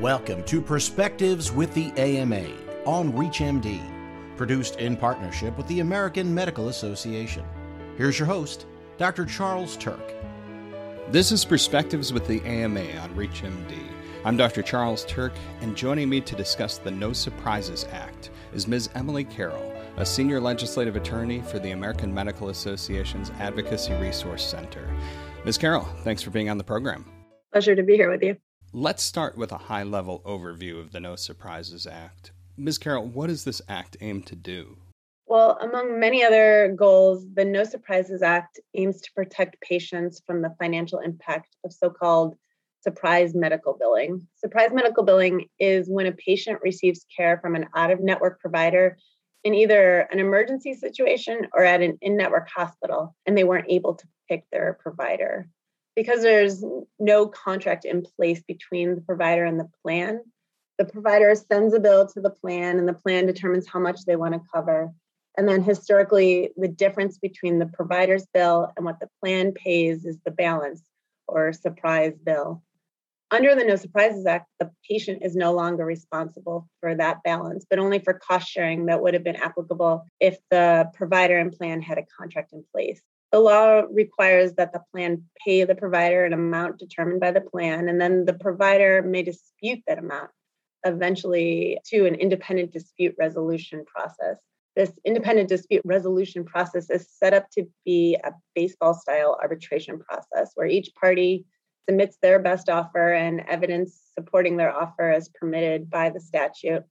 Welcome to Perspectives with the AMA on ReachMD, produced in partnership with the American Medical Association. Here's your host, Dr. Charles Turck. This is Perspectives with the AMA on ReachMD. I'm Dr. Charles Turck, and joining me to discuss the No Surprises Act is Ms. Emily Carroll, a senior legislative attorney for the American Medical Association's Advocacy Resource Center. Ms. Carroll, thanks for being on the program. Pleasure to be here with you. Let's start with a high level overview of the No Surprises Act. Ms. Carroll, what does this act aim to do? Well, among many other goals, the No Surprises Act aims to protect patients from the financial impact of so called surprise medical billing. Surprise medical billing is when a patient receives care from an out of network provider in either an emergency situation or at an in network hospital, and they weren't able to pick their provider because there's no contract in place between the provider and the plan, the provider sends a bill to the plan and the plan determines how much they want to cover. And then historically, the difference between the provider's bill and what the plan pays is the balance or surprise bill. Under the No Surprises Act, the patient is no longer responsible for that balance, but only for cost sharing that would have been applicable if the provider and plan had a contract in place. The law requires that the plan pay the provider an amount determined by the plan, and then the provider may dispute that amount eventually to an independent dispute resolution process. This independent dispute resolution process is set up to be a baseball style arbitration process where each party submits their best offer and evidence supporting their offer as permitted by the statute.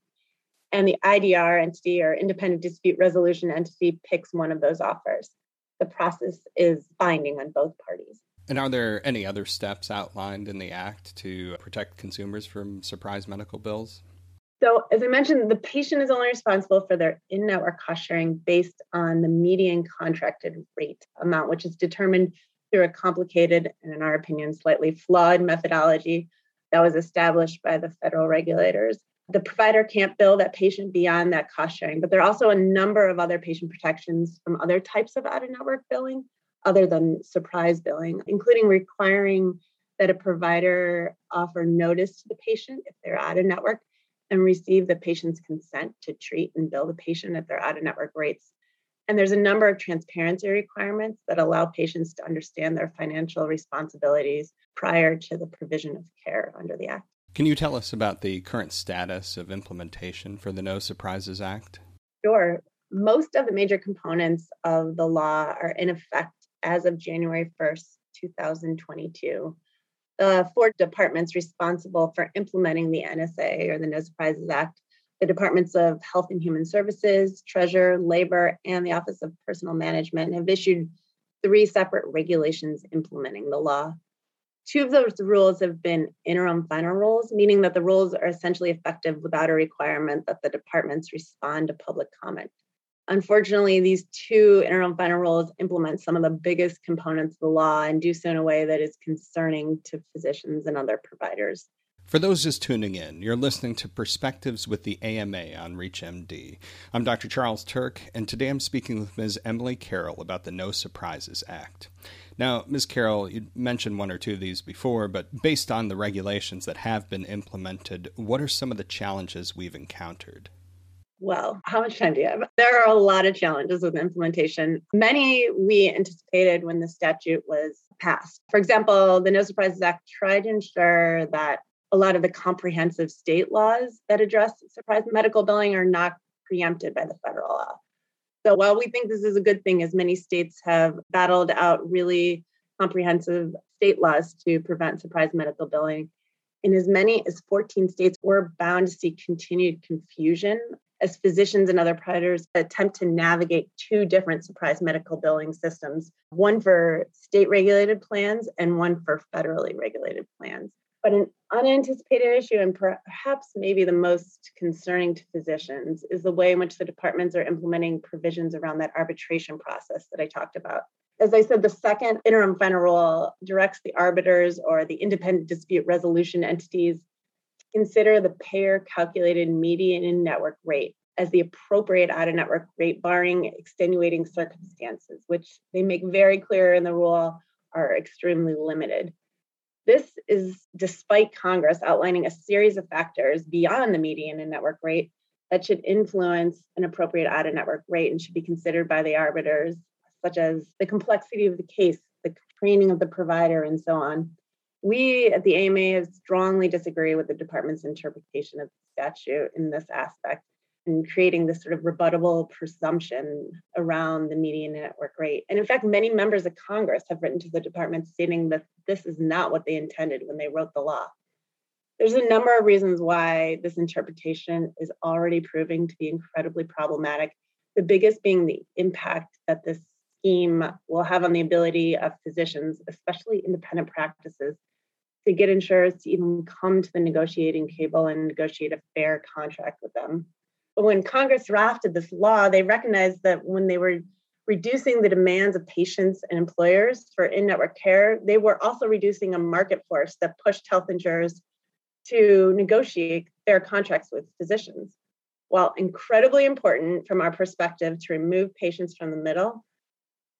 And the IDR entity or independent dispute resolution entity picks one of those offers the process is binding on both parties. And are there any other steps outlined in the Act to protect consumers from surprise medical bills? So, as I mentioned, the patient is only responsible for their in network cost sharing based on the median contracted rate amount, which is determined through a complicated and, in our opinion, slightly flawed methodology that was established by the federal regulators the provider can't bill that patient beyond that cost sharing, but there are also a number of other patient protections from other types of out of network billing other than surprise billing, including requiring that a provider offer notice to the patient if they're out of network and receive the patient's consent to treat and bill the patient at their out of network rates. And there's a number of transparency requirements that allow patients to understand their financial responsibilities prior to the provision of care under the Act. Can you tell us about the current status of implementation for the No Surprises Act? Sure. Most of the major components of the law are in effect as of January 1st, 2022. The four departments responsible for implementing the NSA or the No Surprises Act the Departments of Health and Human Services, Treasurer, Labor, and the Office of Personnel Management have issued three separate regulations implementing the law. Two of those rules have been interim final rules, meaning that the rules are essentially effective without a requirement that the departments respond to public comment. Unfortunately, these two interim final rules implement some of the biggest components of the law and do so in a way that is concerning to physicians and other providers. For those just tuning in, you're listening to Perspectives with the AMA on ReachMD. I'm Dr. Charles Turck, and today I'm speaking with Ms. Emily Carroll about the No Surprises Act. Now, Ms. Carroll, you mentioned one or two of these before, but based on the regulations that have been implemented, what are some of the challenges we've encountered? Well, how much time do you have? There are a lot of challenges with implementation. Many we anticipated when the statute was passed. For example, the No Surprises Act tried to ensure that a lot of the comprehensive state laws that address surprise medical billing are not preempted by the federal law. So while we think this is a good thing, as many states have battled out really comprehensive state laws to prevent surprise medical billing, in as many as 14 states, we're bound to see continued confusion as physicians and other providers attempt to navigate two different surprise medical billing systems one for state regulated plans and one for federally regulated plans. But an unanticipated issue, and perhaps maybe the most concerning to physicians, is the way in which the departments are implementing provisions around that arbitration process that I talked about. As I said, the second interim final rule directs the arbiters or the independent dispute resolution entities to consider the payer calculated median in network rate as the appropriate out of network rate, barring extenuating circumstances, which they make very clear in the rule are extremely limited. This is despite Congress outlining a series of factors beyond the median and network rate that should influence an appropriate out of network rate and should be considered by the arbiters, such as the complexity of the case, the training of the provider, and so on. We at the AMA strongly disagree with the department's interpretation of the statute in this aspect and creating this sort of rebuttable presumption around the median network rate. And in fact, many members of Congress have written to the department stating that this is not what they intended when they wrote the law. There's a number of reasons why this interpretation is already proving to be incredibly problematic. The biggest being the impact that this scheme will have on the ability of physicians, especially independent practices, to get insurers to even come to the negotiating table and negotiate a fair contract with them. When Congress drafted this law, they recognized that when they were reducing the demands of patients and employers for in network care, they were also reducing a market force that pushed health insurers to negotiate fair contracts with physicians. While incredibly important from our perspective to remove patients from the middle,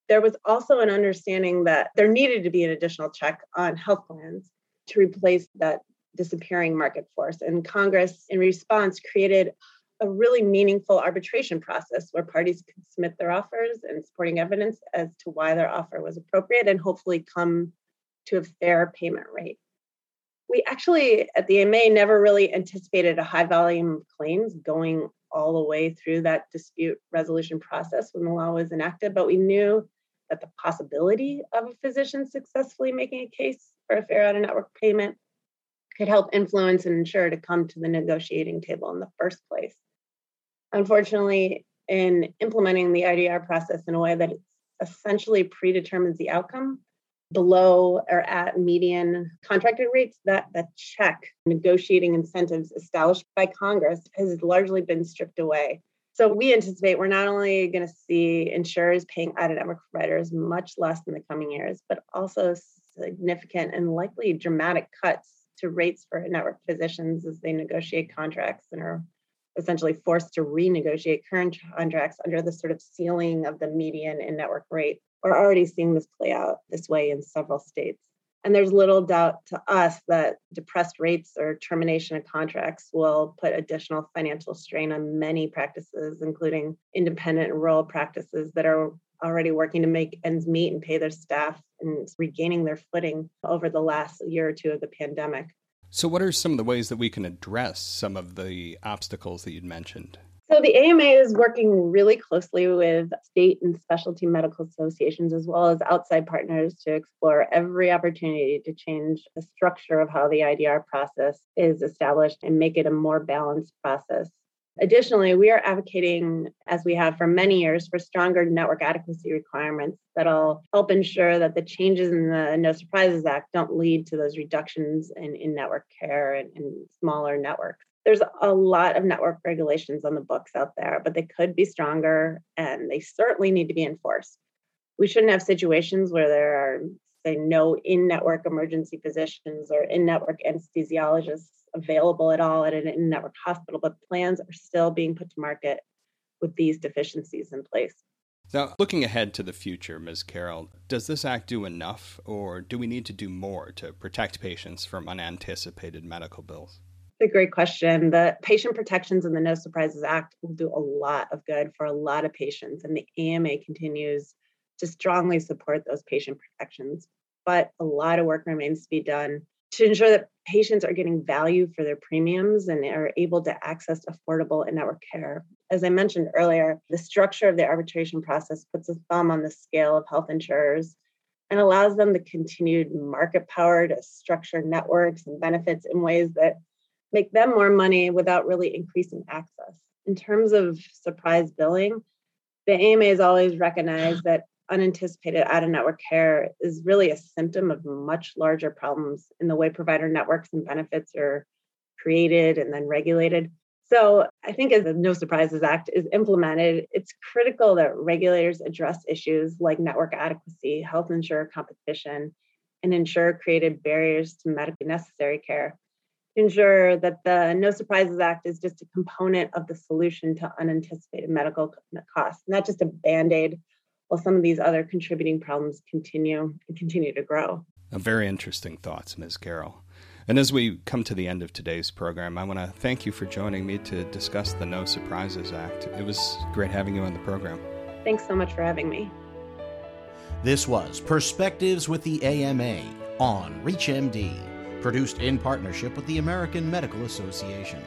there was also an understanding that there needed to be an additional check on health plans to replace that disappearing market force. And Congress, in response, created a really meaningful arbitration process where parties could submit their offers and supporting evidence as to why their offer was appropriate and hopefully come to a fair payment rate. We actually, at the AMA, never really anticipated a high volume of claims going all the way through that dispute resolution process when the law was enacted, but we knew that the possibility of a physician successfully making a case for a fair out of network payment could help influence and ensure to come to the negotiating table in the first place. Unfortunately, in implementing the IDR process in a way that essentially predetermines the outcome below or at median contracted rates, that, that check negotiating incentives established by Congress has largely been stripped away. So we anticipate we're not only going to see insurers paying out of network providers much less in the coming years, but also significant and likely dramatic cuts to rates for network physicians as they negotiate contracts and are essentially forced to renegotiate current contracts under the sort of ceiling of the median in network rate. We're already seeing this play out this way in several states. And there's little doubt to us that depressed rates or termination of contracts will put additional financial strain on many practices, including independent and rural practices that are already working to make ends meet and pay their staff and regaining their footing over the last year or two of the pandemic. So, what are some of the ways that we can address some of the obstacles that you'd mentioned? So, the AMA is working really closely with state and specialty medical associations as well as outside partners to explore every opportunity to change the structure of how the IDR process is established and make it a more balanced process Additionally, we are advocating, as we have for many years, for stronger network adequacy requirements that'll help ensure that the changes in the No Surprises Act don't lead to those reductions in, in network care and, smaller networks. There's a lot of network regulations on the books out there, but they could be stronger and they certainly need to be enforced. We shouldn't have situations where there are, say, no in network emergency physicians or in network anesthesiologists available at all at an in network hospital, but plans are still being put to market with these deficiencies in place. Now, looking ahead to the future, Ms. Carroll, does this act do enough, or do we need to do more to protect patients from unanticipated medical bills? It's a great question. The patient protections in the No Surprises Act will do a lot of good for a lot of patients, and the AMA continues to strongly support those patient protections. But a lot of work remains to be done to ensure that patients are getting value for their premiums and are able to access affordable and network care. As I mentioned earlier, the structure of the arbitration process puts a thumb on the scale of health insurers and allows them the continued market power to structure networks and benefits in ways that make them more money without really increasing access. In terms of surprise billing, the AMA has always recognized that unanticipated out of network care is really a symptom of much larger problems in the way provider networks and benefits are created and then regulated. So I think as the No Surprises Act is implemented, it's critical that regulators address issues like network adequacy, health insurer competition, and ensure created barriers to medically necessary care. to Ensure that the No Surprises Act is just a component of the solution to unanticipated medical costs, not just a band aid while some of these other contributing problems continue and continue to grow. A very interesting thoughts, Ms. Carroll. And as we come to the end of today's program, I want to thank you for joining me to discuss the No Surprises Act. It was great having you on the program. Thanks so much for having me. This was Perspectives with the AMA on ReachMD, produced in partnership with the American Medical Association.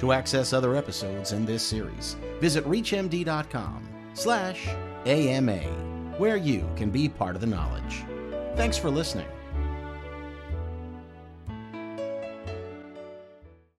To access other episodes in this series, visit reachmd.com slash AMA, where you can be part of the knowledge. Thanks for listening.